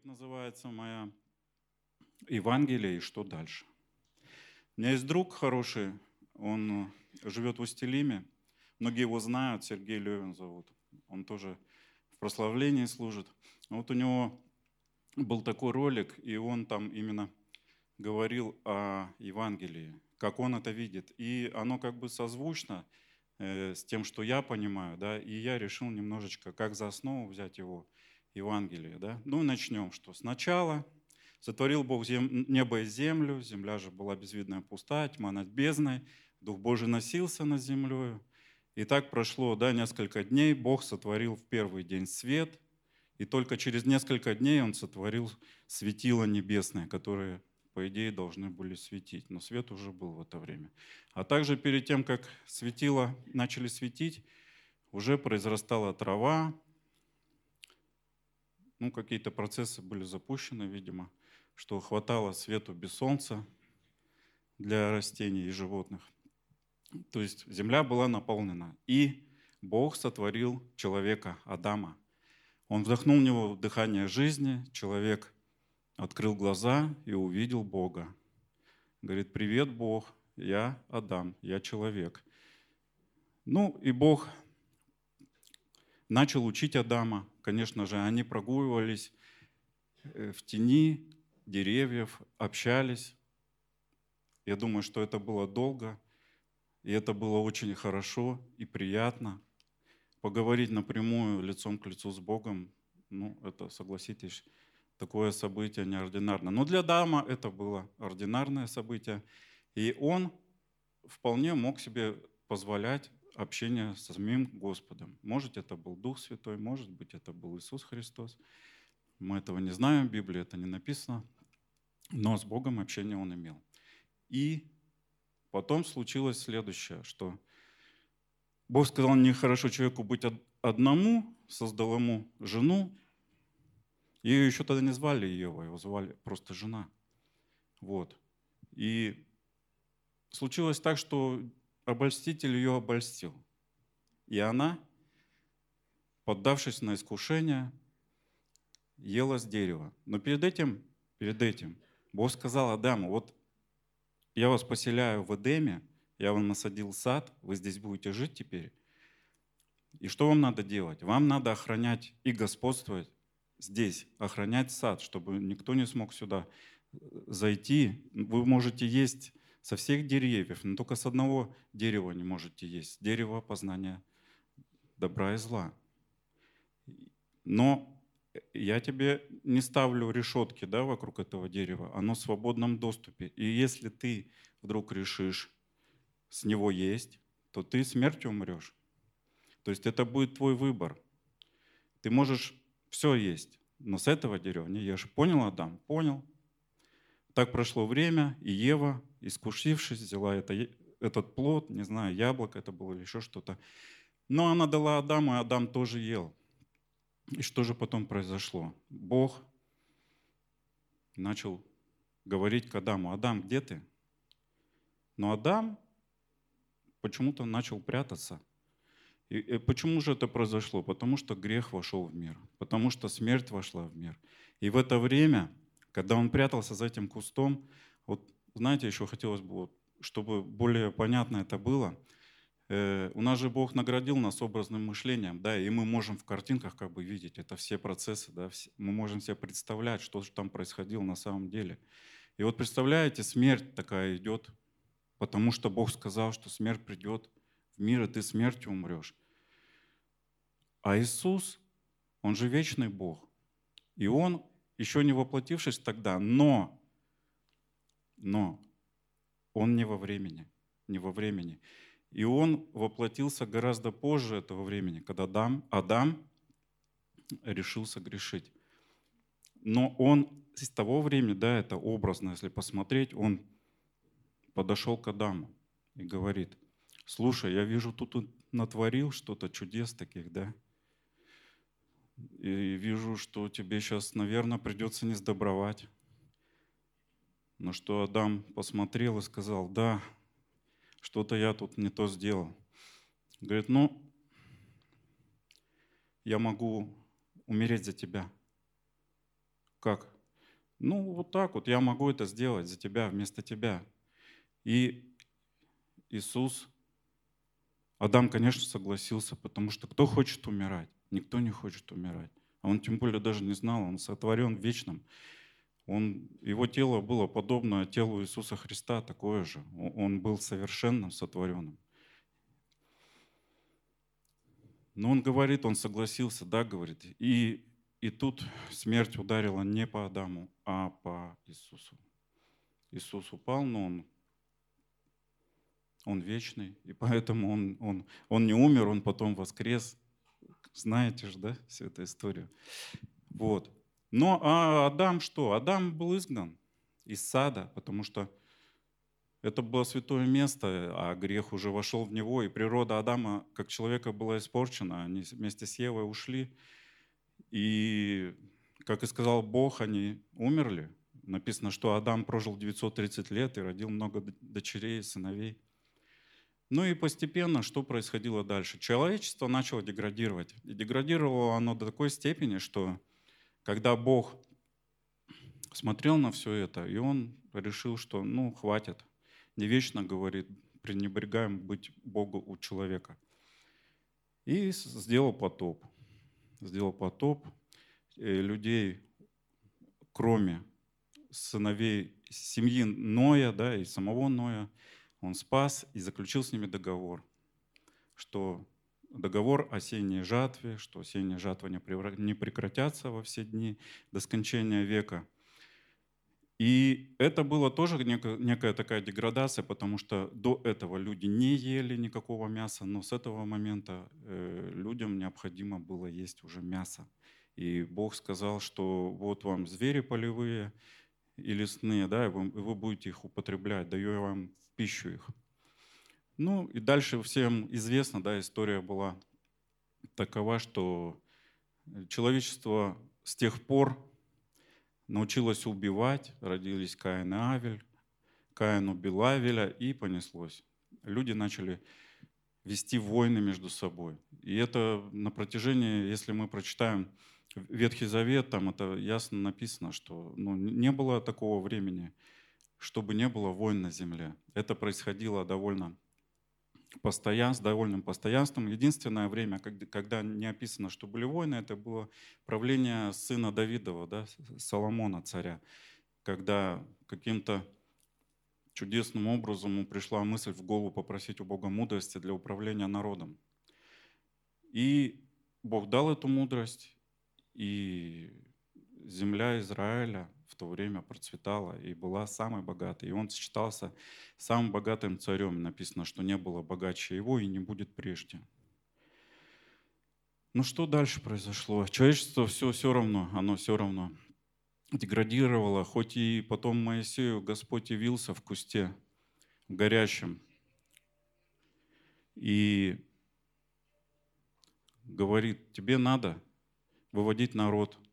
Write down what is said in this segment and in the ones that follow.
проповедь называется моя «Евангелие и что дальше?». У меня есть друг хороший, он живет в Устилиме. Многие его знают, Сергей Левин зовут. Он тоже в прославлении служит. Вот у него был такой ролик, и он там именно говорил о Евангелии, как он это видит. И оно как бы созвучно э, с тем, что я понимаю, да, и я решил немножечко, как за основу взять его Евангелие, да. Ну, начнем, что сначала сотворил Бог зем... небо и землю, земля же была безвидная пустая, тьма над бездной, Дух Божий носился над землей. И так прошло да, несколько дней, Бог сотворил в первый день свет, и только через несколько дней Он сотворил светило небесное, которое по идее, должны были светить. Но свет уже был в это время. А также перед тем, как светило начали светить, уже произрастала трава, ну, какие-то процессы были запущены, видимо, что хватало свету без солнца для растений и животных. То есть земля была наполнена. И Бог сотворил человека, Адама. Он вдохнул в него дыхание жизни, человек открыл глаза и увидел Бога. Говорит, привет, Бог, я Адам, я человек. Ну и Бог начал учить Адама. Конечно же, они прогуливались э, в тени деревьев, общались. Я думаю, что это было долго, и это было очень хорошо и приятно. Поговорить напрямую, лицом к лицу с Богом, ну, это, согласитесь, такое событие неординарное. Но для Адама это было ординарное событие, и он вполне мог себе позволять общение с самим Господом. Может, это был Дух Святой, может быть, это был Иисус Христос. Мы этого не знаем, в Библии это не написано, но с Богом общение он имел. И потом случилось следующее, что Бог сказал, нехорошо человеку быть одному, создал ему жену, ее еще тогда не звали Ева, его звали просто жена. Вот. И случилось так, что обольститель ее обольстил. И она, поддавшись на искушение, ела с дерева. Но перед этим, перед этим Бог сказал Адаму, вот я вас поселяю в Эдеме, я вам насадил сад, вы здесь будете жить теперь. И что вам надо делать? Вам надо охранять и господствовать здесь, охранять сад, чтобы никто не смог сюда э, зайти. Вы можете есть со всех деревьев, но только с одного дерева не можете есть. Дерево познания добра и зла. Но я тебе не ставлю решетки да, вокруг этого дерева, оно в свободном доступе. И если ты вдруг решишь с него есть, то ты смертью умрешь. То есть это будет твой выбор. Ты можешь все есть, но с этого дерева не ешь. Понял, Адам? Понял. Так прошло время, и Ева, искушившись, взяла это, этот плод, не знаю, яблоко это было или еще что-то. Но она дала Адаму, и Адам тоже ел. И что же потом произошло? Бог начал говорить к Адаму, Адам, где ты? Но Адам почему-то начал прятаться – и почему же это произошло? Потому что грех вошел в мир, потому что смерть вошла в мир. И в это время, когда он прятался за этим кустом, вот знаете, еще хотелось бы, чтобы более понятно это было, э, у нас же Бог наградил нас образным мышлением, да, и мы можем в картинках как бы видеть это все процессы, да, мы можем себе представлять, что же там происходило на самом деле. И вот представляете, смерть такая идет, потому что Бог сказал, что смерть придет в мир, и ты смертью умрешь. А Иисус, Он же вечный Бог. И Он, еще не воплотившись тогда, но, но, Он не во времени, не во времени. И Он воплотился гораздо позже этого времени, когда Адам, Адам решился грешить. Но он с того времени, да, это образно, если посмотреть, он подошел к Адаму и говорит, слушай, я вижу, тут натворил что-то чудес таких, да, и вижу, что тебе сейчас, наверное, придется не сдобровать. Но что Адам посмотрел и сказал, да, что-то я тут не то сделал. Говорит, ну, я могу умереть за тебя. Как? Ну, вот так вот я могу это сделать за тебя, вместо тебя. И Иисус, Адам, конечно, согласился, потому что кто хочет умирать? Никто не хочет умирать. А он тем более даже не знал, он сотворен вечным. Он, его тело было подобно телу Иисуса Христа, такое же. Он был совершенным, сотворенным. Но он говорит, он согласился, да, говорит. И, и тут смерть ударила не по Адаму, а по Иисусу. Иисус упал, но он, он вечный, и поэтому он, он, он не умер, он потом воскрес. Знаете же, да, всю эту историю. Вот. Но а Адам что? Адам был изгнан из сада, потому что это было святое место, а грех уже вошел в него, и природа Адама как человека была испорчена. Они вместе с Евой ушли. И, как и сказал Бог, они умерли. Написано, что Адам прожил 930 лет и родил много дочерей и сыновей. Ну и постепенно что происходило дальше? Человечество начало деградировать. И деградировало оно до такой степени, что когда Бог смотрел на все это, и он решил, что ну хватит, не вечно, говорит, пренебрегаем быть Богу у человека. И сделал потоп. Сделал потоп. И людей, кроме сыновей семьи Ноя да, и самого Ноя, он спас и заключил с ними договор, что договор о сеянии жатве, что сеяние жатва не прекратятся во все дни до скончания века – и это было тоже некая, некая такая деградация, потому что до этого люди не ели никакого мяса, но с этого момента э, людям необходимо было есть уже мясо. И Бог сказал, что вот вам звери полевые и лесные, да, и вы, вы будете их употреблять, даю вам в пищу их. Ну и дальше всем известно, да, история была такова, что человечество с тех пор научилась убивать, родились Каин и Авель, Каин убил Авеля, и понеслось. Люди начали вести войны между собой. И это на протяжении, если мы прочитаем Ветхий Завет, там это ясно написано, что ну, не было такого времени, чтобы не было войн на земле. Это происходило довольно постоян, с довольным постоянством. Единственное время, когда не описано, что были войны, это было правление сына Давидова, да, Соломона, царя, когда каким-то чудесным образом ему пришла мысль в голову попросить у Бога мудрости для управления народом. И Бог дал эту мудрость, и земля Израиля в то время процветала и была самой богатой. И он считался самым богатым царем. Написано, что не было богаче его и не будет прежде. Ну что дальше произошло? Человечество все, все равно, оно все равно деградировало, хоть и потом Моисею Господь явился в кусте, в горящем, и говорит, тебе надо выводить народ –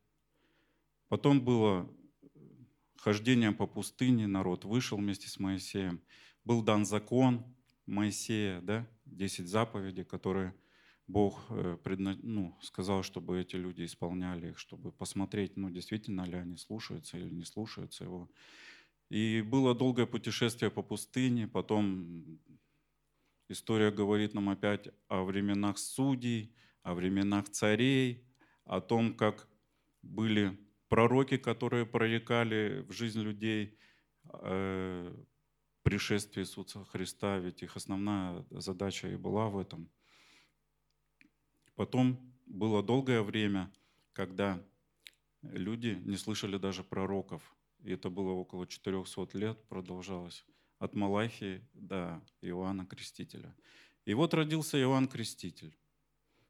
Потом было хождение по пустыне, народ вышел вместе с Моисеем. Был дан закон Моисея, да, 10 заповедей, которые Бог э, ну, сказал, чтобы эти люди исполняли их, чтобы посмотреть, ну, действительно ли они слушаются или не слушаются его. И было долгое путешествие по пустыне, потом история говорит нам опять о временах судей, о временах царей, о том, как были пророки, которые проникали в жизнь людей, э, пришествие Иисуса Христа, ведь их основная задача и была в этом. Потом было долгое время, когда люди не слышали даже пророков. И это было около 400 лет, продолжалось. От Малахии до Иоанна Крестителя. И вот родился Иоанн Креститель.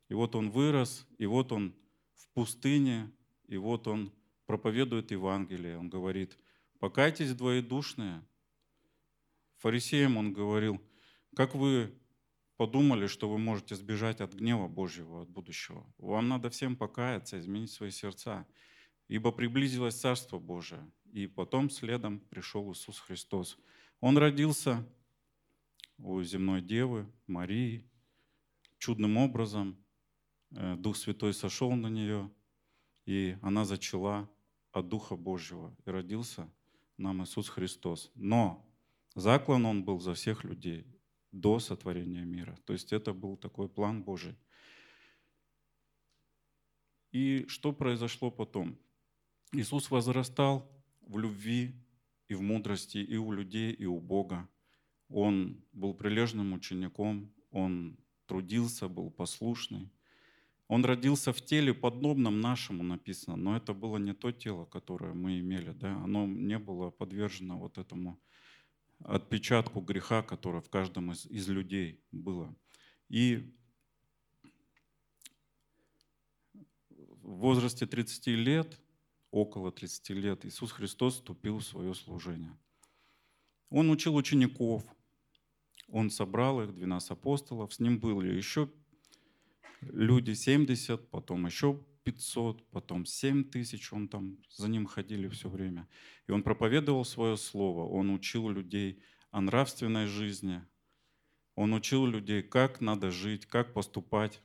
И вот он вырос, и вот он в пустыне, и вот он проповедует Евангелие. Он говорит, покайтесь двоедушные. Фарисеям он говорил, как вы подумали, что вы можете сбежать от гнева Божьего, от будущего. Вам надо всем покаяться, изменить свои сердца, ибо приблизилось Царство Божие. И потом следом пришел Иисус Христос. Он родился у земной девы Марии, чудным образом. Э, Дух Святой сошел на нее, и она зачала от Духа Божьего, и родился нам Иисус Христос. Но заклан Он был за всех людей до сотворения мира. То есть это был такой план Божий. И что произошло потом? Иисус возрастал в любви и в мудрости и у людей, и у Бога. Он был прилежным учеником, он трудился, был послушный. Он родился в теле подобном нашему, написано, но это было не то тело, которое мы имели. Да? Оно не было подвержено вот этому отпечатку греха, которое в каждом из, из людей было. И в возрасте 30 лет, около 30 лет, Иисус Христос вступил в свое служение. Он учил учеников, он собрал их, 12 апостолов, с ним были еще люди 70, потом еще 500, потом 7 тысяч, он там за ним ходили все время. И он проповедовал свое слово, он учил людей о нравственной жизни, он учил людей, как надо жить, как поступать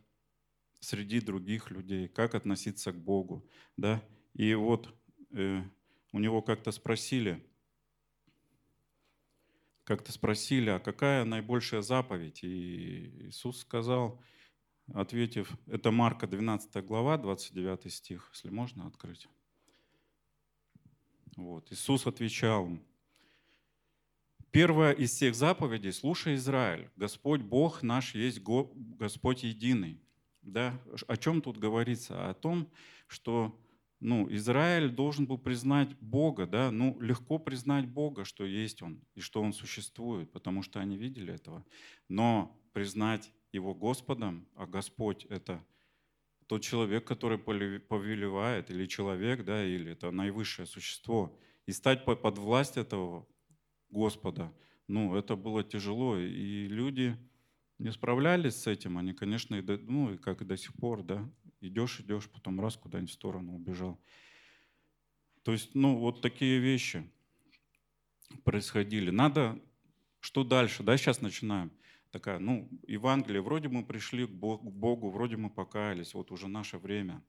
среди других людей, как относиться к Богу. Да? И вот э, у него как-то спросили, как-то спросили, а какая наибольшая заповедь? И Иисус сказал, ответив, это Марка 12 глава, 29 стих, если можно открыть. Вот. Иисус отвечал, первая из всех заповедей, слушай, Израиль, Господь Бог наш есть Господь единый. Да? О чем тут говорится? О том, что ну, Израиль должен был признать Бога, да, ну, легко признать Бога, что есть Он и что Он существует, потому что они видели этого. Но признать Его Господом, а Господь — это тот человек, который повелевает, или человек, да, или это наивысшее существо, и стать под власть этого Господа, ну, это было тяжело, и люди не справлялись с этим, они, конечно, и до, ну, и как и до сих пор, да, идешь, идешь, потом раз куда-нибудь в сторону убежал. То есть, ну, вот такие вещи происходили. Надо, что дальше, да, сейчас начинаем. Такая, ну, Евангелие, вроде мы пришли к Богу, вроде мы покаялись, вот уже наше время.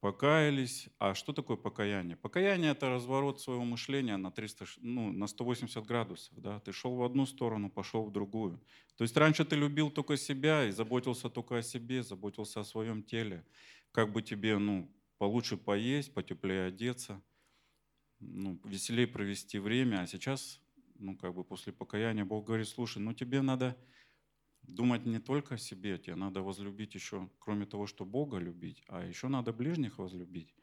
Покаялись. А что такое покаяние? Покаяние – это разворот своего мышления на, 300, ну, на 180 градусов. Да? Ты шел в одну сторону, пошел в другую. То есть раньше ты любил только себя и заботился только о себе, заботился о своем теле. Как бы тебе ну, получше поесть, потеплее одеться, ну, веселее провести время. А сейчас, ну, как бы после покаяния Бог говорит, слушай, ну тебе надо думать не только о себе, тебе надо возлюбить еще, кроме того, что Бога любить, а еще надо ближних возлюбить.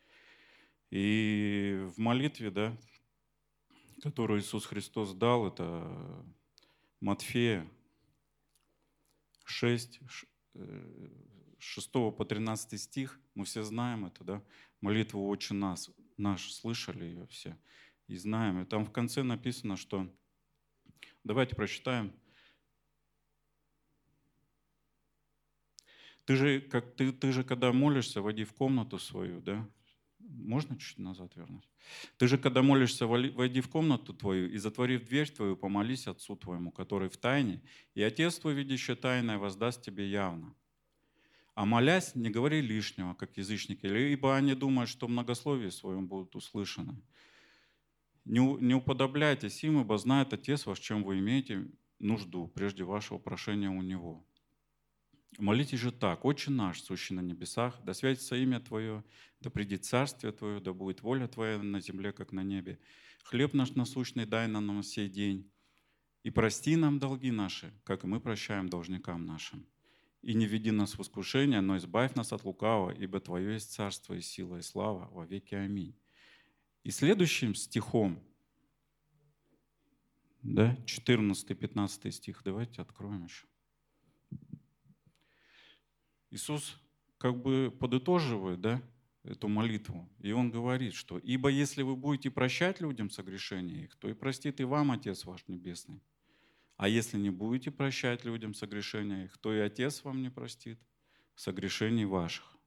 И в молитве, да, которую Иисус Христос дал, это Матфея 6, 6 э, по 13 стих, мы все знаем это, да, молитву «Отче нас», наш, слышали ее все и знаем. И там в конце написано, что, давайте прочитаем, Ты же, как, ты, ты же, когда молишься, войди в комнату свою, да? Можно чуть назад вернуть? Ты же, когда молишься, войди в комнату твою и, затворив дверь твою, помолись Отцу твоему, который в тайне, и Отец твой, видящий тайное, воздаст тебе явно. А молясь, не говори лишнего, как язычники, ибо они думают, что многословие своем будут услышаны. Не, уподобляйтесь им, ибо знает Отец ваш, чем вы имеете нужду, прежде вашего прошения у Него. Молитесь же так, «Отче наш, сущий на небесах, да святится имя Твое, да придет царствие Твое, да будет воля Твоя на земле, как на небе. Хлеб наш насущный дай нам на сей день, и прости нам долги наши, как и мы прощаем должникам нашим. И не веди нас в искушение, но избавь нас от лукавого, ибо Твое есть царство и сила и слава во веки. Аминь». И следующим стихом, да, 14-15 стих, давайте откроем еще. Иисус как бы подытоживает да, эту молитву, и Он говорит, что «Ибо если вы будете прощать людям согрешения их, то и простит и вам Отец ваш Небесный. А если не будете прощать людям согрешения их, то и Отец вам не простит согрешений ваших».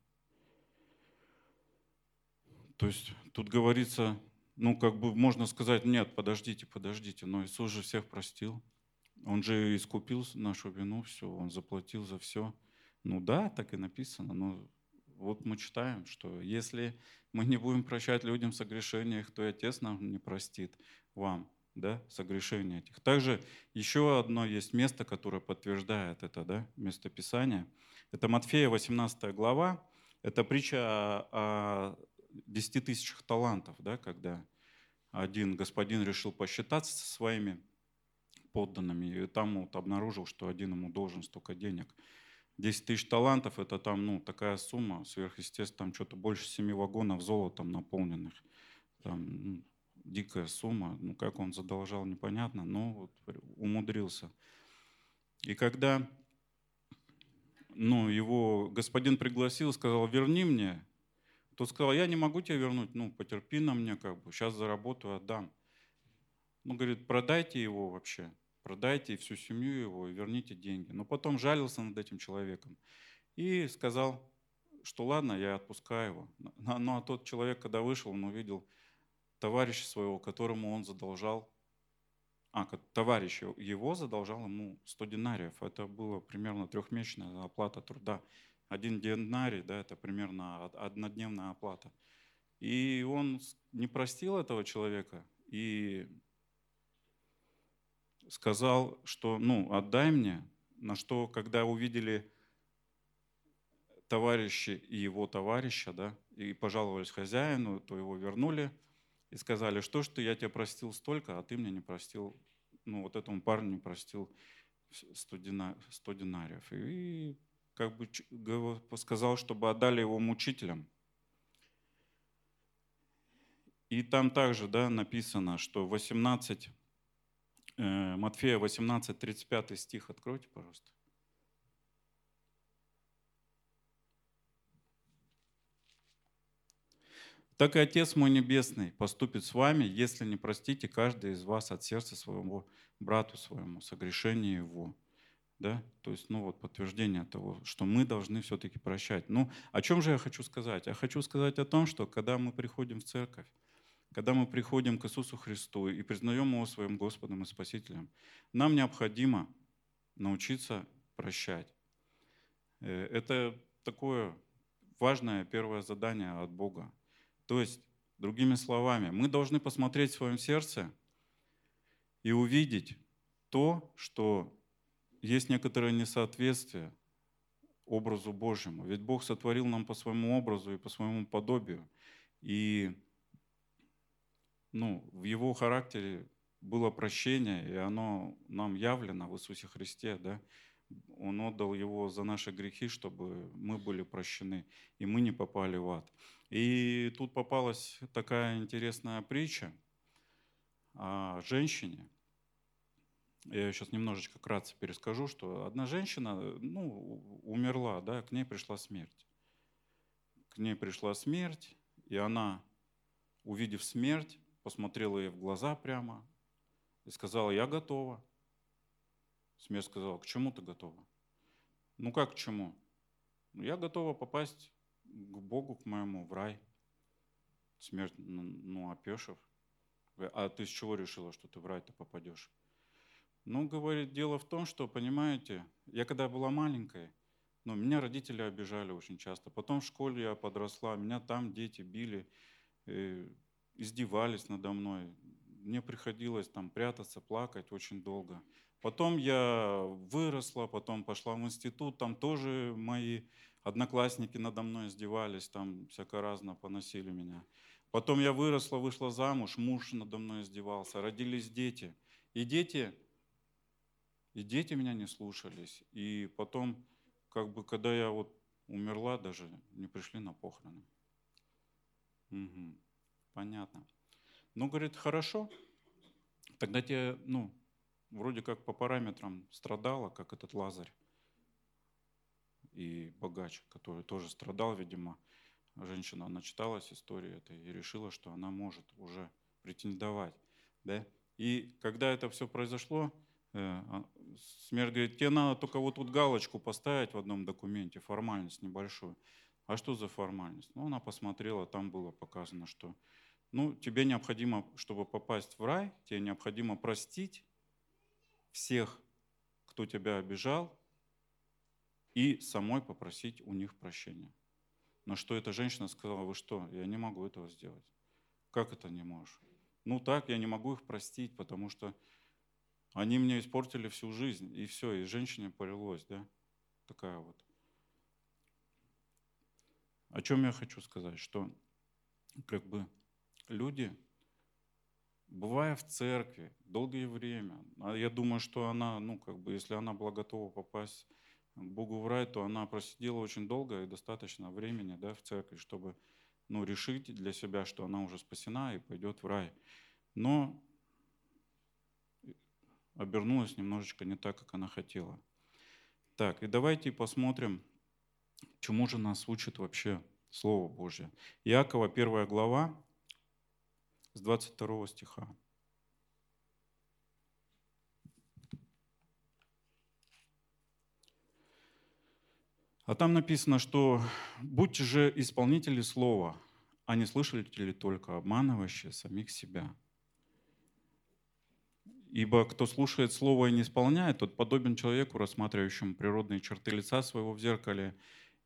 То есть тут говорится, ну как бы можно сказать, нет, подождите, подождите, но Иисус же всех простил. Он же искупил нашу вину, все, Он заплатил за все. Ну да, так и написано, но вот мы читаем, что если мы не будем прощать людям согрешения то и Отец нам не простит вам да, согрешения этих. Также еще одно есть место, которое подтверждает это да, местописание. Это Матфея 18 глава. Это притча о 10 тысячах талантов, да, когда один господин решил посчитаться со своими подданными, и там вот обнаружил, что один ему должен столько денег. 10 тысяч талантов – это там ну, такая сумма сверхъестественная, там что-то больше семи вагонов золотом наполненных. Там, ну, дикая сумма. Ну, как он задолжал, непонятно, но вот умудрился. И когда ну, его господин пригласил, сказал, верни мне, тот сказал, я не могу тебе вернуть, ну, потерпи на мне, как бы, сейчас заработаю, отдам. Ну, говорит, продайте его вообще, продайте всю семью его и верните деньги. Но потом жалился над этим человеком и сказал, что ладно, я отпускаю его. Ну, а тот человек, когда вышел, он увидел товарища своего, которому он задолжал, а, товарищ его задолжал ему 100 динариев. Это было примерно трехмесячная оплата труда. Один динарий, да, это примерно однодневная оплата. И он не простил этого человека и сказал, что, ну, отдай мне, на что, когда увидели товарищи и его товарища, да, и пожаловались хозяину, то его вернули и сказали, что ж ты, я тебя простил столько, а ты мне не простил, ну, вот этому парню не простил 100, дина, 100 динариев. И как бы сказал, чтобы отдали его мучителям. И там также да, написано, что 18, э, Матфея 18, 35 стих, откройте, пожалуйста. Так и Отец мой Небесный поступит с вами, если не простите каждый из вас от сердца своего брату своему, согрешение его. Да? То есть, ну вот подтверждение того, что мы должны все-таки прощать. Ну, о чем же я хочу сказать? Я хочу сказать о том, что когда мы приходим в церковь, когда мы приходим к Иисусу Христу и признаем Его своим Господом и Спасителем, нам необходимо научиться прощать. Э, это такое важное первое задание от Бога. То есть, другими словами, мы должны посмотреть в своем сердце и увидеть то, что есть некоторое несоответствие образу Божьему. Ведь Бог сотворил нам по своему образу и по своему подобию. И ну, в Его характере было прощение, и оно нам явлено в Иисусе Христе. Да? Он отдал Его за наши грехи, чтобы мы были прощены, и мы не попали в ад. И тут попалась такая интересная притча о женщине, я сейчас немножечко кратко перескажу, что одна женщина ну, умерла, да, к ней пришла смерть. К ней пришла смерть, и она, увидев смерть, посмотрела ей в глаза прямо и сказала, я готова. Смерть сказала, к чему ты готова? Ну как к чему? «Ну, я готова попасть к Богу, к моему, в рай. Смерть, ну опешив. А ты с чего решила, что ты в рай-то попадешь? Ну, говорит, дело в том, что, понимаете, я когда была маленькой, ну, меня родители обижали очень часто. Потом в школе я подросла, меня там дети били, э, издевались надо мной. Мне приходилось там прятаться, плакать очень долго. Потом я выросла, потом пошла в институт, там тоже мои одноклассники надо мной издевались, там всяко разно поносили меня. Потом я выросла, вышла замуж, муж надо мной издевался, родились дети. И дети и дети меня не слушались. И потом, как бы, когда я вот умерла, даже не пришли на похороны. Угу. Понятно. Ну, говорит, хорошо. Тогда тебе, ну, вроде как по параметрам страдала, как этот Лазарь и богач, который тоже страдал, видимо. Женщина, она читалась историю этой и решила, что она может уже претендовать. Да? И когда это все произошло, э, а, Смерть говорит, тебе надо только вот тут галочку поставить в одном документе, формальность небольшую. А что за формальность? Ну, она посмотрела, там было показано, что ну, тебе необходимо, чтобы попасть в рай, тебе необходимо простить всех, кто тебя обижал, и самой попросить у них прощения. На что эта женщина сказала, вы что, я не могу этого сделать. Как это не можешь? Ну так, я не могу их простить, потому что они мне испортили всю жизнь. И все, и женщине полилось, да? Такая вот. О чем я хочу сказать? Что как бы люди, бывая в церкви долгое время, а я думаю, что она, ну как бы, если она была готова попасть к Богу в рай, то она просидела очень долго и достаточно времени да, в церкви, чтобы ну, решить для себя, что она уже спасена и пойдет в рай. Но обернулась немножечко не так, как она хотела. Так, и давайте посмотрим, чему же нас учит вообще Слово Божье. Иакова, первая глава, с 22 стиха. А там написано, что «Будьте же исполнители слова, а не слышали только обманывающие самих себя». Ибо кто слушает слово и не исполняет, тот подобен человеку, рассматривающему природные черты лица своего в зеркале.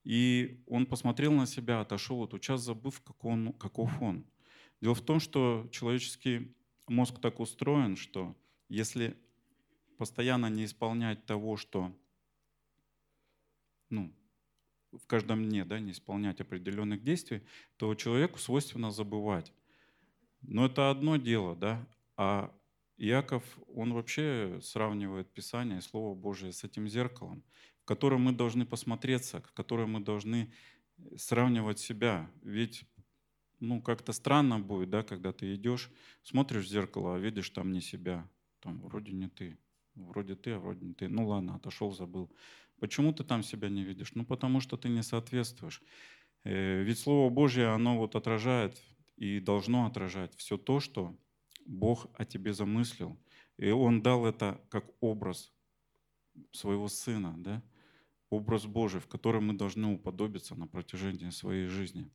И он посмотрел на себя, отошел от час забыв, как он, каков он. Дело в том, что человеческий мозг так устроен, что если постоянно не исполнять того, что ну, в каждом дне да, не исполнять определенных действий, то человеку свойственно забывать. Но это одно дело, да, а Иаков, он вообще сравнивает Писание и Слово Божие с этим зеркалом, в котором мы должны посмотреться, в котором мы должны сравнивать себя. Ведь ну, как-то странно будет, да, когда ты идешь, смотришь в зеркало, а видишь там не себя. Там вроде не ты. Вроде ты, а вроде не ты. Ну ладно, отошел, забыл. Почему ты там себя не видишь? Ну, потому что ты не соответствуешь. Э, ведь Слово Божье, оно вот отражает и должно отражать все то, что Бог о тебе замыслил. И Он дал это как образ своего Сына, да? образ Божий, в котором мы должны уподобиться на протяжении своей жизни.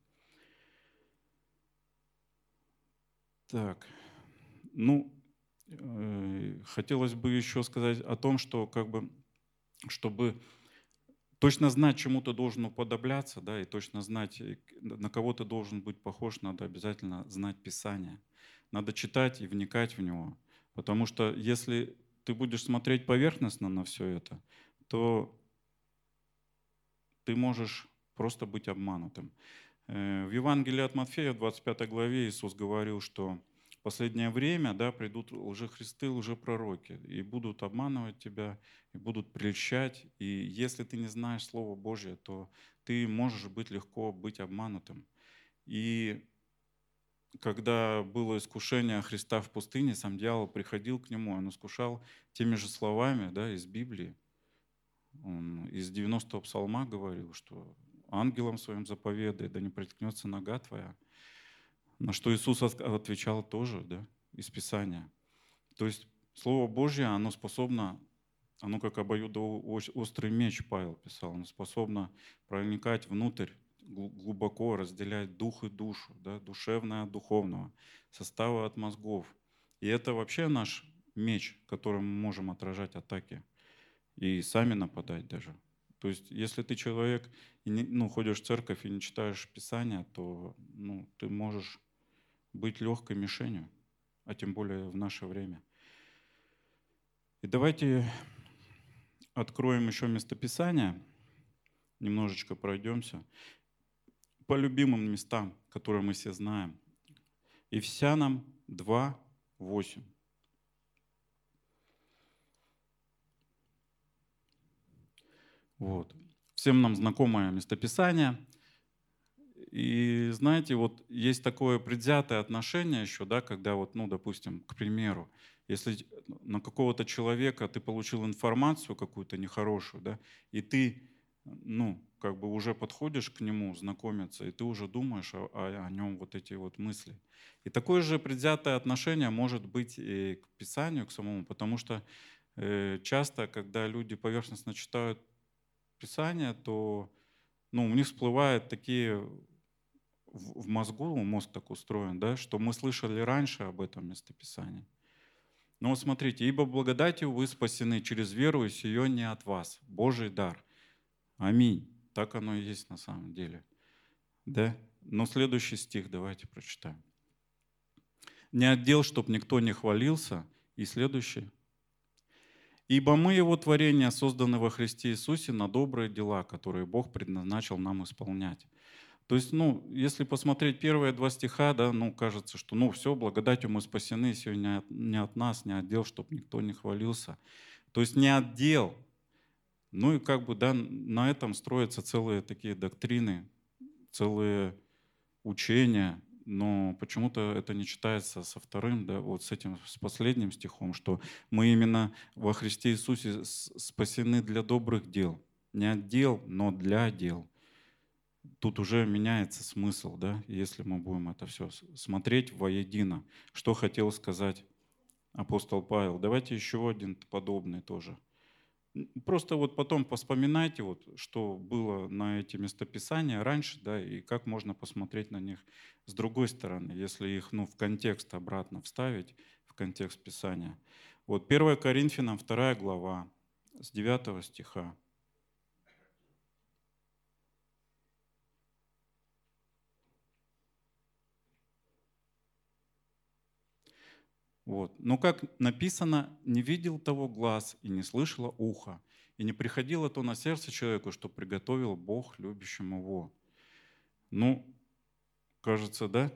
Так, ну, э, хотелось бы еще сказать о том, что как бы чтобы точно знать, чему ты должен уподобляться, да, и точно знать, на кого ты должен быть похож, надо обязательно знать Писание. Надо читать и вникать в него. Потому что если ты будешь смотреть поверхностно на все это, то ты можешь просто быть обманутым. Э, в Евангелии от Матфея, в 25 главе, Иисус говорил, что последнее время да, придут лжехристы, лжепророки, и будут обманывать тебя, и будут прельщать. И если ты не знаешь Слово Божье, то ты можешь быть легко быть обманутым. И когда было искушение Христа в пустыне, сам дьявол приходил к нему, он искушал теми же словами да, из Библии. Он из 90-го псалма говорил, что ангелом своим заповедай, да не приткнется нога твоя. На что Иисус отвечал тоже, да, из Писания. То есть Слово Божье, оно способно, оно как обоюдоострый меч, Павел писал, оно способно проникать внутрь, глубоко разделять дух и душу, да, душевное от духовного, составы от мозгов. И это вообще наш меч, которым мы можем отражать атаки и сами нападать даже. То есть, если ты человек, не, ну, ходишь в церковь и не читаешь Писание, то ну, ты можешь быть легкой мишенью, а тем более в наше время. И давайте откроем еще местописание, немножечко пройдемся по любимым местам, которые мы все знаем. Ефесянам 2, 8. Вот. Всем нам знакомое местописание – и знаете, вот есть такое предвзятое отношение еще, да, когда вот, ну, допустим, к примеру, если на какого-то человека ты получил информацию какую-то нехорошую, да, и ты, ну, как бы уже подходишь к нему знакомиться, и ты уже думаешь о, о, о нем вот эти вот мысли. И такое же предвзятое отношение может быть и к Писанию, к самому, потому что э, часто, когда люди поверхностно читают Писание, то ну, у них всплывают такие в мозгу, мозг так устроен, да, что мы слышали раньше об этом местописании. Но вот смотрите, «Ибо благодатью вы спасены через веру, и сие не от вас, Божий дар». Аминь. Так оно и есть на самом деле. Да? Но следующий стих давайте прочитаем. Не отдел, чтоб никто не хвалился. И следующий. Ибо мы Его творение, созданы во Христе Иисусе на добрые дела, которые Бог предназначил нам исполнять. То есть, ну, если посмотреть первые два стиха, да, ну, кажется, что, ну, все, благодатью мы спасены, сегодня не от нас, не отдел, чтобы никто не хвалился. То есть не отдел. Ну и как бы, да, на этом строятся целые такие доктрины, целые учения, но почему-то это не читается со вторым, да, вот с этим, с последним стихом, что мы именно во Христе Иисусе спасены для добрых дел. Не от дел, но для дел. Тут уже меняется смысл, да, если мы будем это все смотреть воедино. Что хотел сказать апостол Павел. Давайте еще один подобный тоже – Просто вот потом поспоминайте, вот, что было на эти местописания раньше, да, и как можно посмотреть на них с другой стороны, если их ну, в контекст обратно вставить, в контекст Писания. Вот 1 Коринфянам 2 глава с 9 стиха. Вот. Но как написано, не видел того глаз и не слышало ухо, и не приходило то на сердце человеку, что приготовил Бог любящим его. Ну, кажется, да?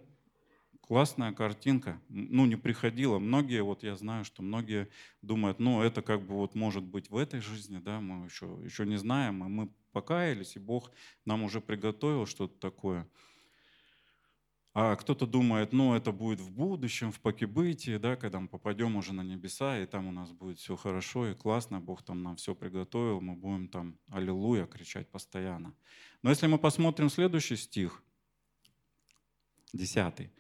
Классная картинка. Ну, не приходило. Многие, вот я знаю, что многие думают, ну, это как бы вот может быть в этой жизни, да, мы еще, еще не знаем, и мы покаялись, и Бог нам уже приготовил что-то такое. А кто-то думает, ну это будет в будущем, в покибытии, да, когда мы попадем уже на небеса, и там у нас будет все хорошо и классно, Бог там нам все приготовил, мы будем там «Аллилуйя» кричать постоянно. Но если мы посмотрим следующий стих, десятый,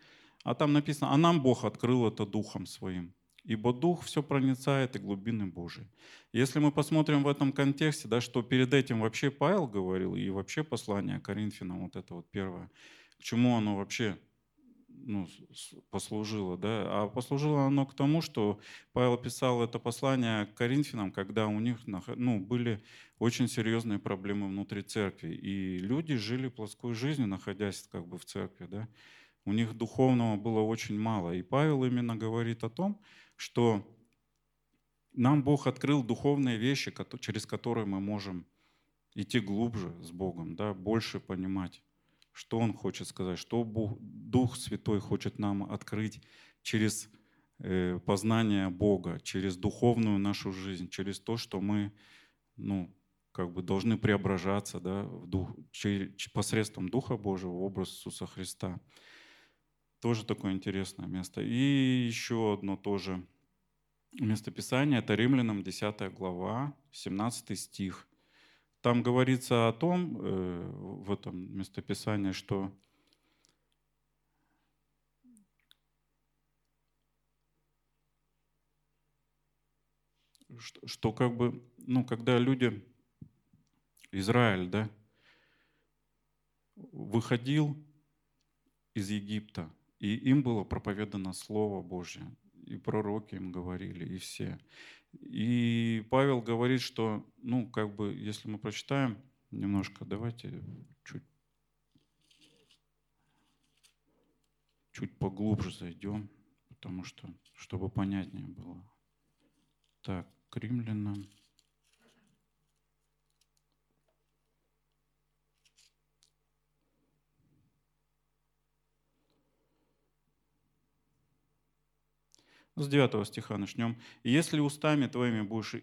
а там написано, а нам Бог открыл это Духом Своим, ибо Дух все проницает и глубины Божии. Если мы посмотрим в этом контексте, да, что перед этим вообще Павел говорил, и вообще послание Коринфянам, вот это вот первое, к чему оно вообще ну, послужило, да, а послужило оно к тому, что Павел писал это послание к Коринфянам, когда у них ну, были очень серьезные проблемы внутри церкви, и люди жили плоской жизнью, находясь как бы в церкви, да. У них духовного было очень мало, и Павел именно говорит о том, что нам Бог открыл духовные вещи, через которые мы можем идти глубже с Богом, да, больше понимать что Он хочет сказать, что Бог, Дух Святой хочет нам открыть через э, познание Бога, через духовную нашу жизнь, через то, что мы ну, как бы должны преображаться да, в дух, через, посредством Духа Божьего в образ Иисуса Христа. Тоже такое интересное место. И еще одно тоже местописание, это Римлянам 10 глава, 17 стих. Там говорится о том, э, в этом местописании, что что, что как бы, ну, когда люди, Израиль, да, выходил из Египта, и им было проповедано Слово Божье, и пророки им говорили, и все. И Павел говорит, что, ну, как бы, если мы прочитаем немножко, давайте чуть, чуть поглубже зайдем, потому что, чтобы понятнее было. Так, к римлянам. С 9 стиха начнем. «Если устами твоими будешь,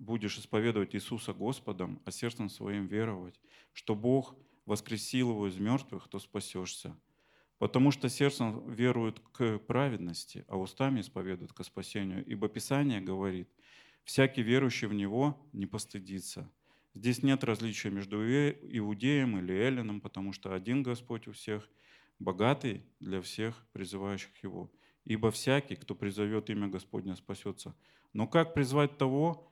будешь исповедовать Иисуса Господом, а сердцем своим веровать, что Бог воскресил его из мертвых, то спасешься. Потому что сердцем веруют к праведности, а устами исповедуют к спасению. Ибо Писание говорит, всякий верующий в Него не постыдится. Здесь нет различия между иудеем или эллином, потому что один Господь у всех, богатый для всех призывающих Его. Ибо всякий, кто призовет имя Господня, спасется. Но как призвать того,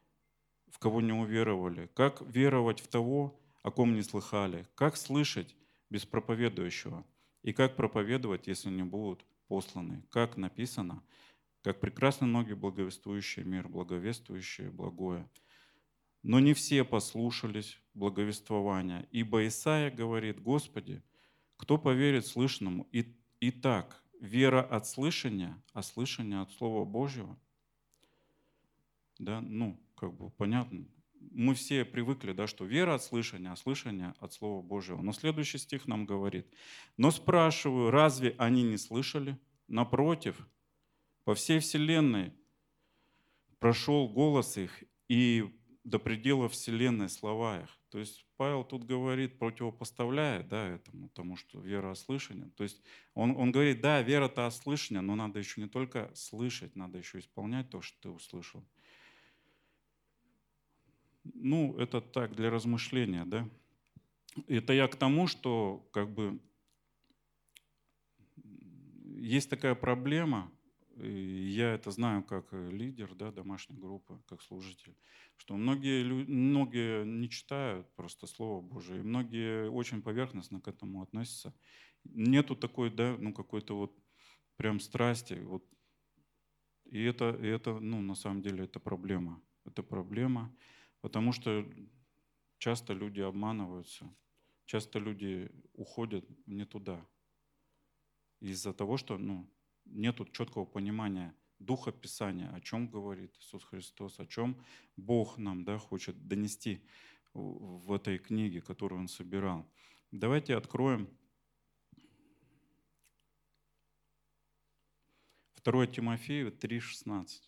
в кого не уверовали? Как веровать в того, о ком не слыхали? Как слышать без проповедующего? И как проповедовать, если не будут посланы? Как написано, как прекрасны ноги, благовествующие мир, благовествующие благое. Но не все послушались благовествования, ибо Исаия говорит, Господи, Кто поверит слышанному? И, и так, вера от слышания, а слышание от Слова Божьего. Да, ну, как бы понятно. Мы все привыкли, да, что вера от слышания, а слышание от Слова Божьего. Но следующий стих нам говорит. Но спрашиваю, разве они не слышали? Напротив, по всей вселенной прошел голос их, и до предела вселенной слова их. То есть Павел тут говорит, противопоставляет да, этому, тому, что вера ослышания. То есть он, он говорит, да, вера-то ослышание, но надо еще не только слышать, надо еще исполнять то, что ты услышал. Ну, это так, для размышления, да. Это я к тому, что как бы есть такая проблема, я это знаю как лидер да, домашней группы, как служитель, что многие, многие не читают просто Слово Божие, и многие очень поверхностно к этому относятся. Нету такой, да, ну какой-то вот прям страсти. Вот. И это, и это, ну на самом деле, это проблема. Это проблема, потому что часто люди обманываются, часто люди уходят не туда. Из-за того, что ну, нет четкого понимания Духа Писания, о чем говорит Иисус Христос, о чем Бог нам да, хочет донести в этой книге, которую Он собирал. Давайте откроем 2 Тимофею 3,16.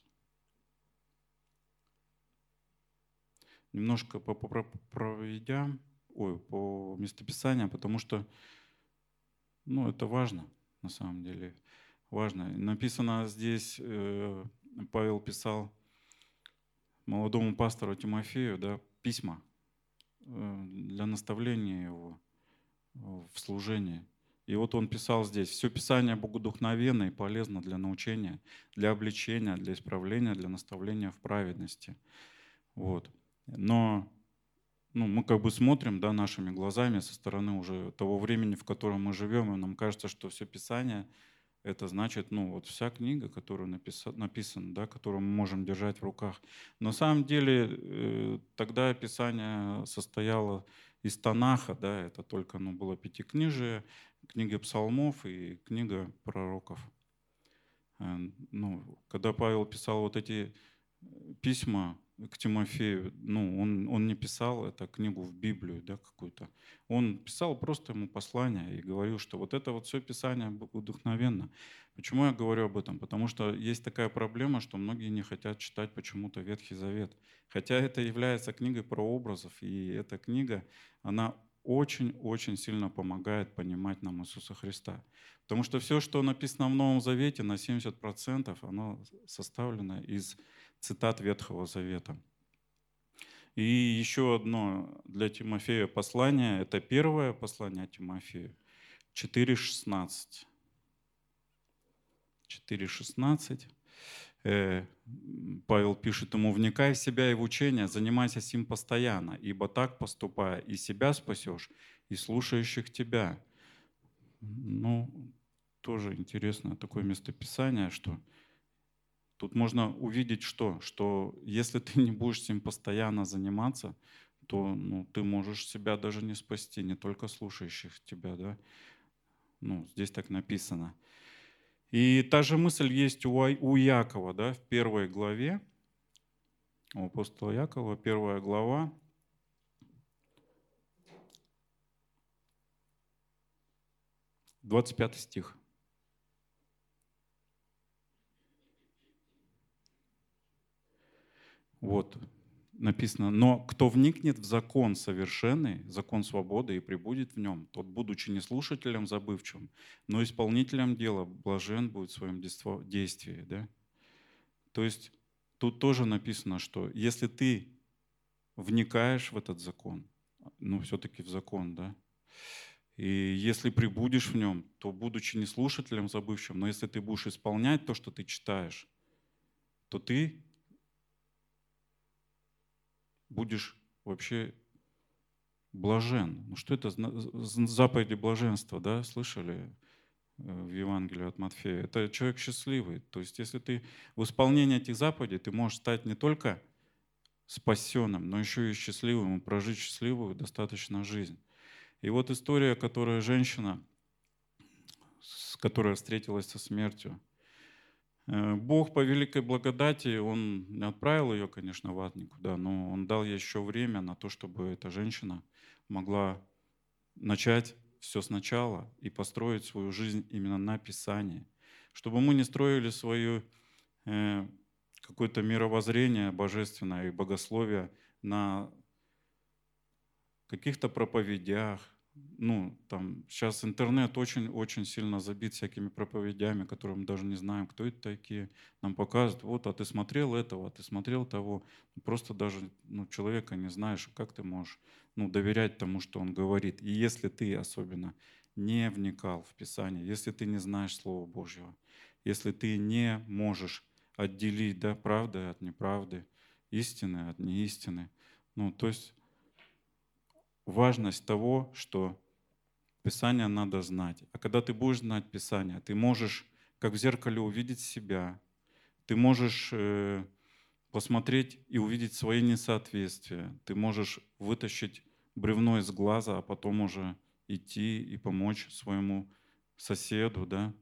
Немножко проведя ой, по местописанию, потому что ну, это важно на самом деле важно. Написано здесь, э, Павел писал молодому пастору Тимофею да, письма э, для наставления его в служении. И вот он писал здесь, все Писание богодухновенно и полезно для научения, для обличения, для исправления, для наставления в праведности. Вот. Но ну, мы как бы смотрим да, нашими глазами со стороны уже того времени, в котором мы живем, и нам кажется, что все Писание — это значит, ну, вот вся книга, которая написана, написана да, которую мы можем держать в руках. На самом деле э, тогда описание состояло из Танаха, да, это только ну, было пятикнижие, книга псалмов и книга пророков. Э, ну, когда Павел писал вот эти письма, к Тимофею, ну, он, он не писал это книгу в Библию да, какую-то. Он писал просто ему послание и говорил, что вот это вот все Писание вдохновенно. Почему я говорю об этом? Потому что есть такая проблема, что многие не хотят читать почему-то Ветхий Завет. Хотя это является книгой про образов, и эта книга, она очень-очень сильно помогает понимать нам Иисуса Христа. Потому что все, что написано в Новом Завете, на 70% оно составлено из цитат Ветхого Завета. И еще одно для Тимофея послание, это первое послание Тимофею, 4.16. 4.16. Э, Павел пишет ему, «Вникай в себя и в учение, занимайся сим постоянно, ибо так поступая, и себя спасешь, и слушающих тебя». Ну, тоже интересное такое местописание, что Тут можно увидеть что? Что если ты не будешь с ним постоянно заниматься, то ну, ты можешь себя даже не спасти, не только слушающих тебя. Да? Ну, здесь так написано. И та же мысль есть у Якова да, в первой главе, у апостола Якова, первая глава, двадцать пятый стих. Вот написано, но кто вникнет в закон совершенный, закон свободы и прибудет в нем, тот, будучи не слушателем забывчивым, но исполнителем дела, блажен будет в своем действии. Да? То есть тут тоже написано, что если ты вникаешь в этот закон, ну все-таки в закон, да, и если прибудешь в нем, то, будучи не слушателем забывчивым, но если ты будешь исполнять то, что ты читаешь, то ты будешь вообще блажен. Ну что это заповеди блаженства, да, слышали э, в Евангелии от Матфея? Это человек счастливый. То есть если ты в исполнении этих заповедей, ты можешь стать не только спасенным, но еще и счастливым, и прожить счастливую достаточно жизнь. И вот история, которая женщина которая встретилась со смертью. Э, Бог по великой благодати, Он отправил ее, конечно, в ад никуда, но Он дал ей еще время на то, чтобы эта женщина могла начать все сначала и построить свою жизнь именно на Писании. Чтобы мы не строили свое э, какое-то мировоззрение божественное и богословие на каких-то проповедях, ну, там, сейчас интернет очень-очень сильно забит всякими проповедями, которые мы даже не знаем, кто это такие. Нам показывают, вот, а ты смотрел этого, а ты смотрел того. Просто даже ну, человека не знаешь, как ты можешь ну, доверять тому, что он говорит. И если ты особенно не вникал в Писание, если ты не знаешь Слова Божьего, если ты не можешь отделить да, правды от неправды, истины от неистины, ну, то есть важность того, что Писание надо знать. А когда ты будешь знать Писание, ты можешь, как в зеркале, увидеть себя, ты можешь э, посмотреть и увидеть свои несоответствия, ты можешь вытащить бревно из глаза, а потом уже идти и помочь своему соседу, да,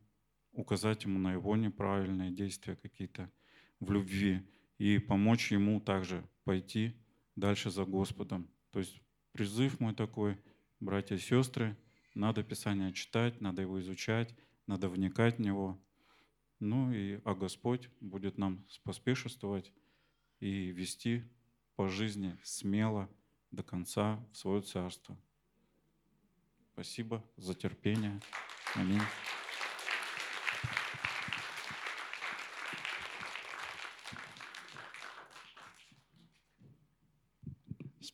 указать ему на его неправильные действия какие-то в любви и помочь ему также пойти дальше за Господом. То есть призыв мой такой, братья и сестры, надо Писание читать, надо его изучать, надо вникать в него. Ну и а Господь будет нам поспешествовать и вести по жизни смело до конца в свое царство. Спасибо за терпение. Аминь.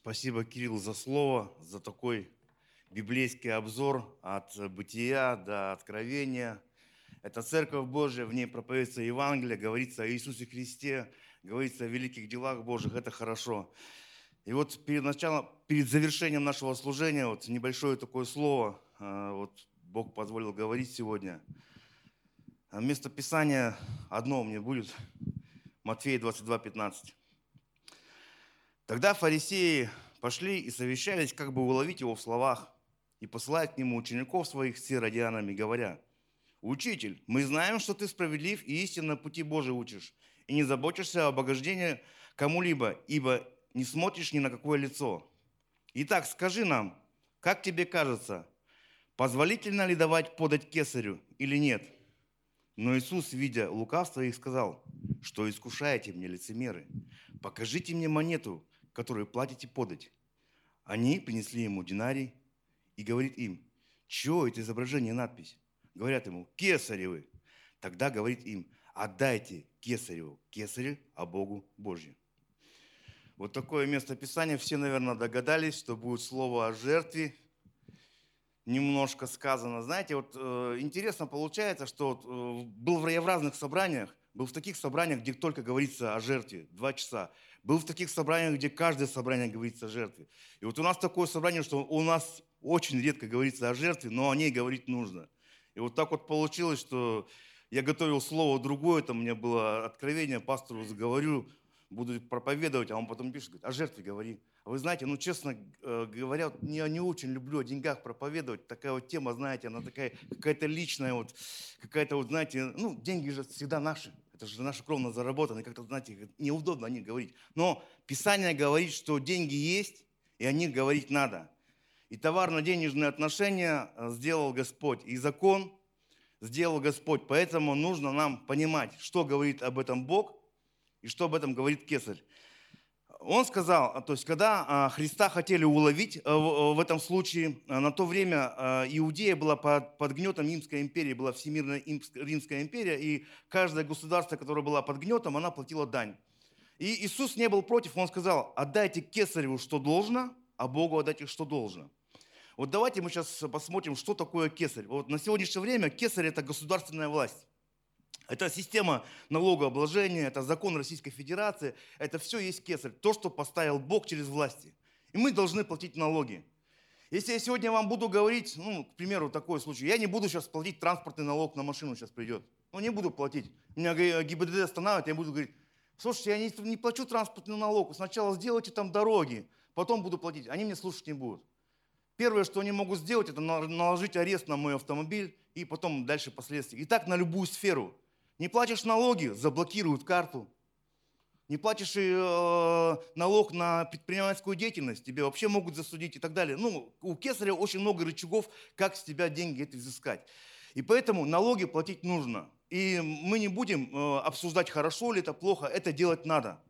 Спасибо, Кирилл, за слово, за такой библейский обзор от бытия до откровения. Это Церковь Божия, в ней проповедуется Евангелие, говорится о Иисусе Христе, говорится о великих делах Божьих, это хорошо. И вот перед началом, перед завершением нашего служения, вот небольшое такое слово, а, вот Бог позволил говорить сегодня. Место Писания одно мне будет, Матфея 22, 15. Тогда фарисеи пошли и совещались, как бы уловить его в словах, и посылают к нему учеников своих с иродианами, говоря, «Учитель, мы знаем, что ты справедлив и истинно пути Божии учишь, и не заботишься об огождении кому-либо, ибо не смотришь ни на какое лицо. Итак, скажи нам, как тебе кажется, позволительно ли давать подать кесарю или нет?» Но Иисус, видя лукавство их, сказал, что искушаете мне лицемеры. Покажите мне монету, которую платите подать. Они принесли ему динарий и говорит им, чего это изображение надпись? Говорят ему, кесаревы. Тогда говорит им, отдайте кесареву кесарю, а Богу Божью. Вот такое место Писания. Все, наверное, догадались, что будет слово о жертве. Немножко сказано. Знаете, вот э, интересно получается, что вот, э, был в разных собраниях, был в таких собраниях, где только говорится о жертве, два часа. Был в таких собраниях, где каждое собрание говорится о жертве. И вот у нас такое собрание, что у нас очень редко говорится о жертве, но о ней говорить нужно. И вот так вот получилось, что я готовил слово другое, там у меня было откровение, пастору заговорю, буду проповедовать, а он потом пишет, говорит, о жертве говори. А вы знаете, ну, честно э, говоря, я не очень люблю о деньгах проповедовать. Такая вот тема, знаете, она такая какая-то личная, вот, какая-то вот, знаете, ну, деньги же всегда наши. Это же наши кровно заработанные, как-то, знаете, неудобно о них говорить. Но Писание говорит, что деньги есть, и о них говорить надо. И товарно-денежные отношения э, сделал Господь. И закон сделал Господь. Поэтому нужно нам понимать, что говорит об этом Бог и что об этом говорит Кесарь. Он сказал, то есть когда а, Христа хотели уловить э, в этом случае, э, на то время Иудея была под, под гнетом Римской империи, была Всемирная Римская империя, и каждое государство, которое было под гнетом, она платила дань. И Иисус не был против, он сказал, отдайте кесареву, что должно, а Богу отдайте, что должно. Вот давайте мы сейчас посмотрим, что такое кесарь. Вот на сегодняшнее время кесарь – это государственная власть. Это система налогообложения, это закон Российской Федерации, это все есть кесарь, то, что поставил Бог через власти. И мы должны платить налоги. Если я сегодня вам буду говорить, ну, к примеру, такой случай, я не буду сейчас платить транспортный налог на машину сейчас придет. Ну, не буду платить. Меня ГИБДД останавливает, я буду говорить, слушайте, я не, не плачу транспортный налог, сначала сделайте там дороги, потом буду платить. Они мне слушать не будут. Первое, что они могут сделать, это наложить арест на мой автомобиль и потом дальше последствия. И так на любую сферу. Не платишь налоги, заблокируют карту. Не платишь э, налог на предпринимательскую деятельность, тебе вообще могут засудить и так далее. Ну, у кесаря очень много рычагов, как с тебя деньги это изыскать. И поэтому налоги платить нужно. И мы не будем э, обсуждать, хорошо ли это, плохо, это делать надо.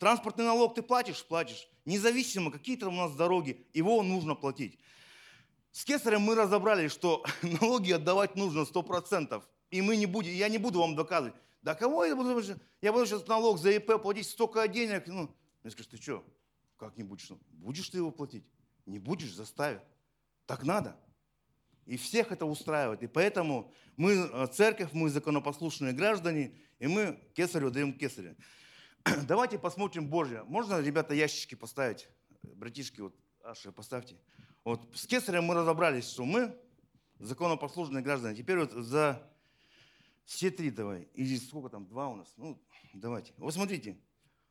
Транспортный налог ты платишь? Платишь. Независимо, какие то у нас дороги, его нужно платить. С кесарем мы разобрались, что налоги отдавать нужно 100%. И мы не будем, я не буду вам доказывать. Да кого я буду? Я буду сейчас налог за ИП платить столько денег. Ну, я скажу, ты что, как не будешь? Будешь ты его платить? Не будешь, заставят. Так надо. И всех это устраивает. И поэтому мы э, церковь, мы законопослушные граждане, и мы кесарю даем кесарю. Давайте посмотрим Божье. Можно, ребята, ящички поставить? Братишки, вот, Аши, поставьте. Вот с кесарем мы разобрались, что мы законопослушные граждане. Теперь вот за все три давай. Или сколько там, два у нас? Ну, давайте. Вот смотрите.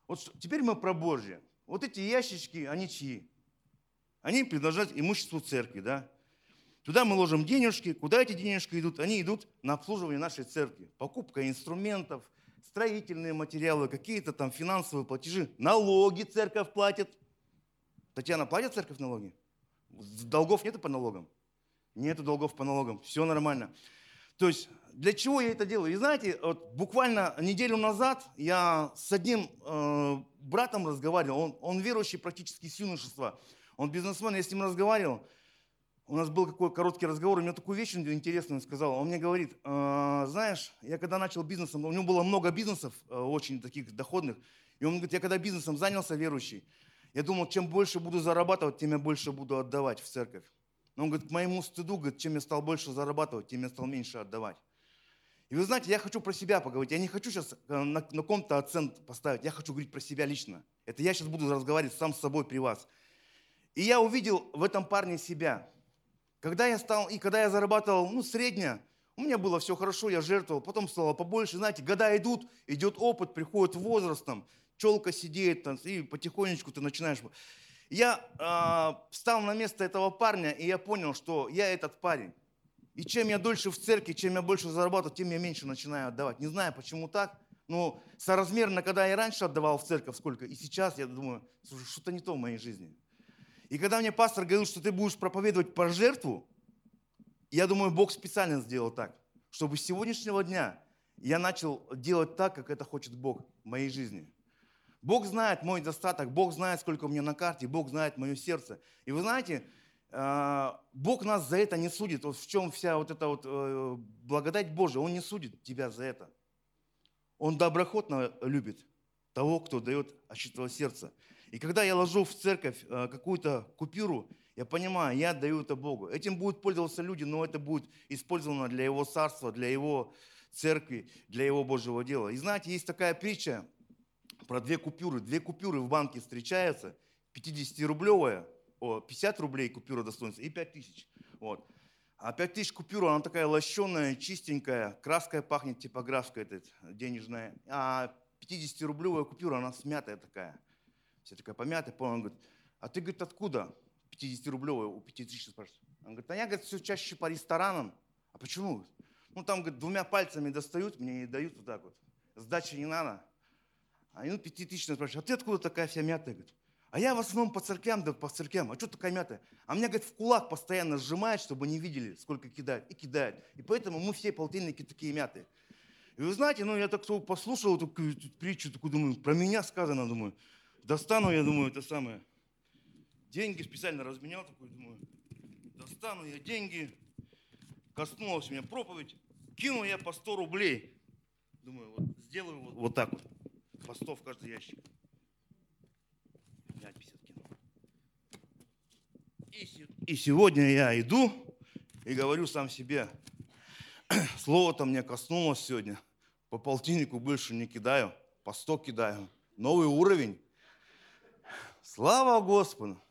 Вот что, теперь мы про Божье. Вот эти ящички, они чьи? Они принадлежат имуществу церкви, да? Туда мы ложим денежки. Куда эти денежки идут? Они идут на обслуживание нашей церкви. Покупка инструментов, строительные материалы, какие-то там финансовые платежи. Налоги церковь платит. Татьяна, платит церковь налоги? Долгов нету по налогам? Нету долгов по налогам. Все нормально. То есть для чего я это делаю? И знаете, вот буквально неделю назад я с одним э, братом разговаривал, он, он верующий практически с юношества, он бизнесмен, я с ним разговаривал, у нас был какой короткий разговор, у него такую вещь интересную сказал. Он мне говорит, э, знаешь, я когда начал бизнесом, у него было много бизнесов, э, очень таких доходных, и он говорит, я когда бизнесом занялся верующий, я думал, чем больше буду зарабатывать, тем я больше буду отдавать в церковь. Но он говорит, к моему стыду, говорит, чем я стал больше зарабатывать, тем я стал меньше отдавать. И вы знаете, я хочу про себя поговорить. Я не хочу сейчас э, на, на ком-то акцент поставить. Я хочу говорить про себя лично. Это я сейчас буду разговаривать сам с собой при вас. И я увидел в этом парне себя. Когда я стал, и когда я зарабатывал, ну, среднее, у меня было все хорошо, я жертвовал, потом стало побольше. Знаете, года идут, идет опыт, приходит возрастом, челка сидит, там, и потихонечку ты начинаешь... Я э, встал на место этого парня, и я понял, что я этот парень. И чем я дольше в церкви, чем я больше зарабатываю, тем я меньше начинаю отдавать. Не знаю, почему так, но соразмерно, когда я раньше отдавал в церковь сколько, и сейчас я думаю, слушай, что-то не то в моей жизни. И когда мне пастор говорил, что ты будешь проповедовать по жертву, я думаю, Бог специально сделал так, чтобы с сегодняшнего дня я начал делать так, как это хочет Бог в моей жизни. Бог знает мой достаток, Бог знает, сколько у меня на карте, Бог знает мое сердце. И вы знаете, Бог нас за это не судит. Вот в чем вся вот эта вот э, благодать Божия. Он не судит тебя за это. Он доброхотно любит того, кто дает от чистого сердца. И когда я ложу в церковь э, какую-то купюру, я понимаю, я отдаю это Богу. Этим будут пользоваться люди, но это будет использовано для Его царства, для Его церкви, для Его Божьего дела. И знаете, есть такая притча про две купюры. Две купюры в банке встречаются, 50-рублевая – 50 рублей купюра достоинства и 5 тысяч. Вот. А 5 тысяч купюра, она такая лощеная, чистенькая, краской пахнет, типографская этот, денежная. А 50-рублевая купюра, она смятая такая. Вся такая помятая. Он говорит, а ты, говорит, откуда 50-рублевая у 5 тысяч спрашивает? Он говорит, а я, говорит, все чаще по ресторанам. А почему? Ну, там, говорит, двумя пальцами достают, мне и дают вот так вот. Сдачи не надо. А ну, пятитысячная спрашивает, а ты откуда такая вся мятая? Говорит, а я в основном по церквям, да по церквям. А что такая мятая? А меня, говорит, в кулак постоянно сжимает, чтобы не видели, сколько кидает. И кидает. И поэтому мы все полтинники такие мятые. И вы знаете, ну я так послушал эту притчу, такую думаю, про меня сказано, думаю. Достану, я думаю, это самое. Деньги специально разменял, такой, думаю, достану я деньги. Коснулась меня проповедь. Кинул я по 100 рублей. Думаю, вот сделаю вот, вот так вот. По 100 в каждый ящик. 50 кинул. И, сегодня я иду и говорю сам себе, слово-то мне коснулось сегодня, по полтиннику больше не кидаю, по сто кидаю. Новый уровень. Слава Господу.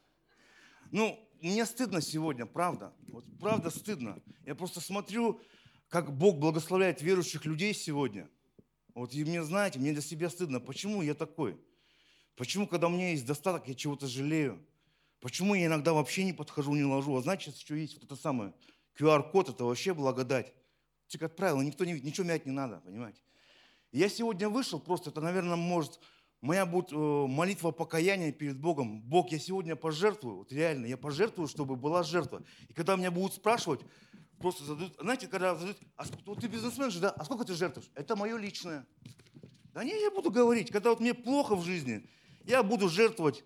Ну, мне стыдно сегодня, правда. Вот правда стыдно. Я просто смотрю, как Бог благословляет верующих людей сегодня. Вот и мне, знаете, мне для себя стыдно. Почему я такой? Почему, когда у меня есть достаток, я чего-то жалею? Почему я иногда вообще не подхожу, не ложу? А значит, еще есть вот это самое QR-код, это вообще благодать. Ты отправил, никто не видит, ничего мять не надо, понимаете? Я сегодня вышел просто, это, наверное, может, моя будет э, молитва покаяния перед Богом. Бог, я сегодня пожертвую, вот реально, я пожертвую, чтобы была жертва. И когда меня будут спрашивать, просто задают, знаете, когда задают, а вот ты бизнесмен же, да, а сколько ты жертвуешь? Это мое личное. Да не, я буду говорить, когда вот мне плохо в жизни, я буду жертвовать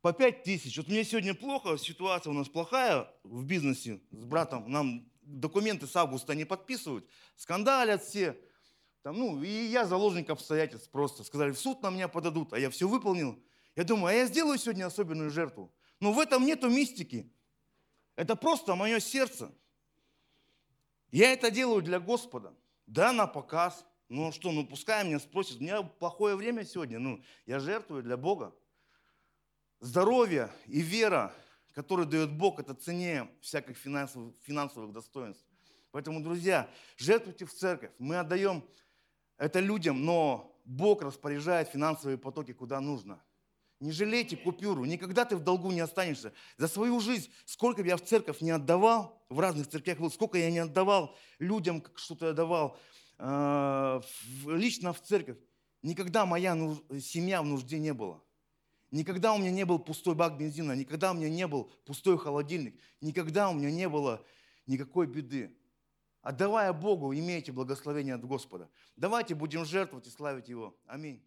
по 5 тысяч. Вот мне сегодня плохо, ситуация у нас плохая в бизнесе с братом, нам документы с августа не подписывают, скандалят все. Там, ну, и я заложник обстоятельств просто. Сказали, в суд на меня подадут, а я все выполнил. Я думаю, а я сделаю сегодня особенную жертву. Но в этом нету мистики. Это просто мое сердце. Я это делаю для Господа. Да, на показ. Ну что, ну пускай меня спросят, у меня плохое время сегодня, ну я жертвую для Бога. Здоровье и вера, которую дает Бог, это ценнее всяких финансовых, финансовых достоинств. Поэтому, друзья, жертвуйте в церковь. Мы отдаем это людям, но Бог распоряжает финансовые потоки куда нужно. Не жалейте купюру, никогда ты в долгу не останешься. За свою жизнь, сколько я в церковь не отдавал, в разных церквях был, сколько я не отдавал людям, что-то я давал, э, лично в церковь, никогда моя семья в нужде не была. Никогда у меня не был пустой бак бензина, никогда у меня не был пустой холодильник, никогда у меня не было никакой беды. Отдавая Богу, имейте благословение от Господа. Давайте будем жертвовать и славить Его. Аминь.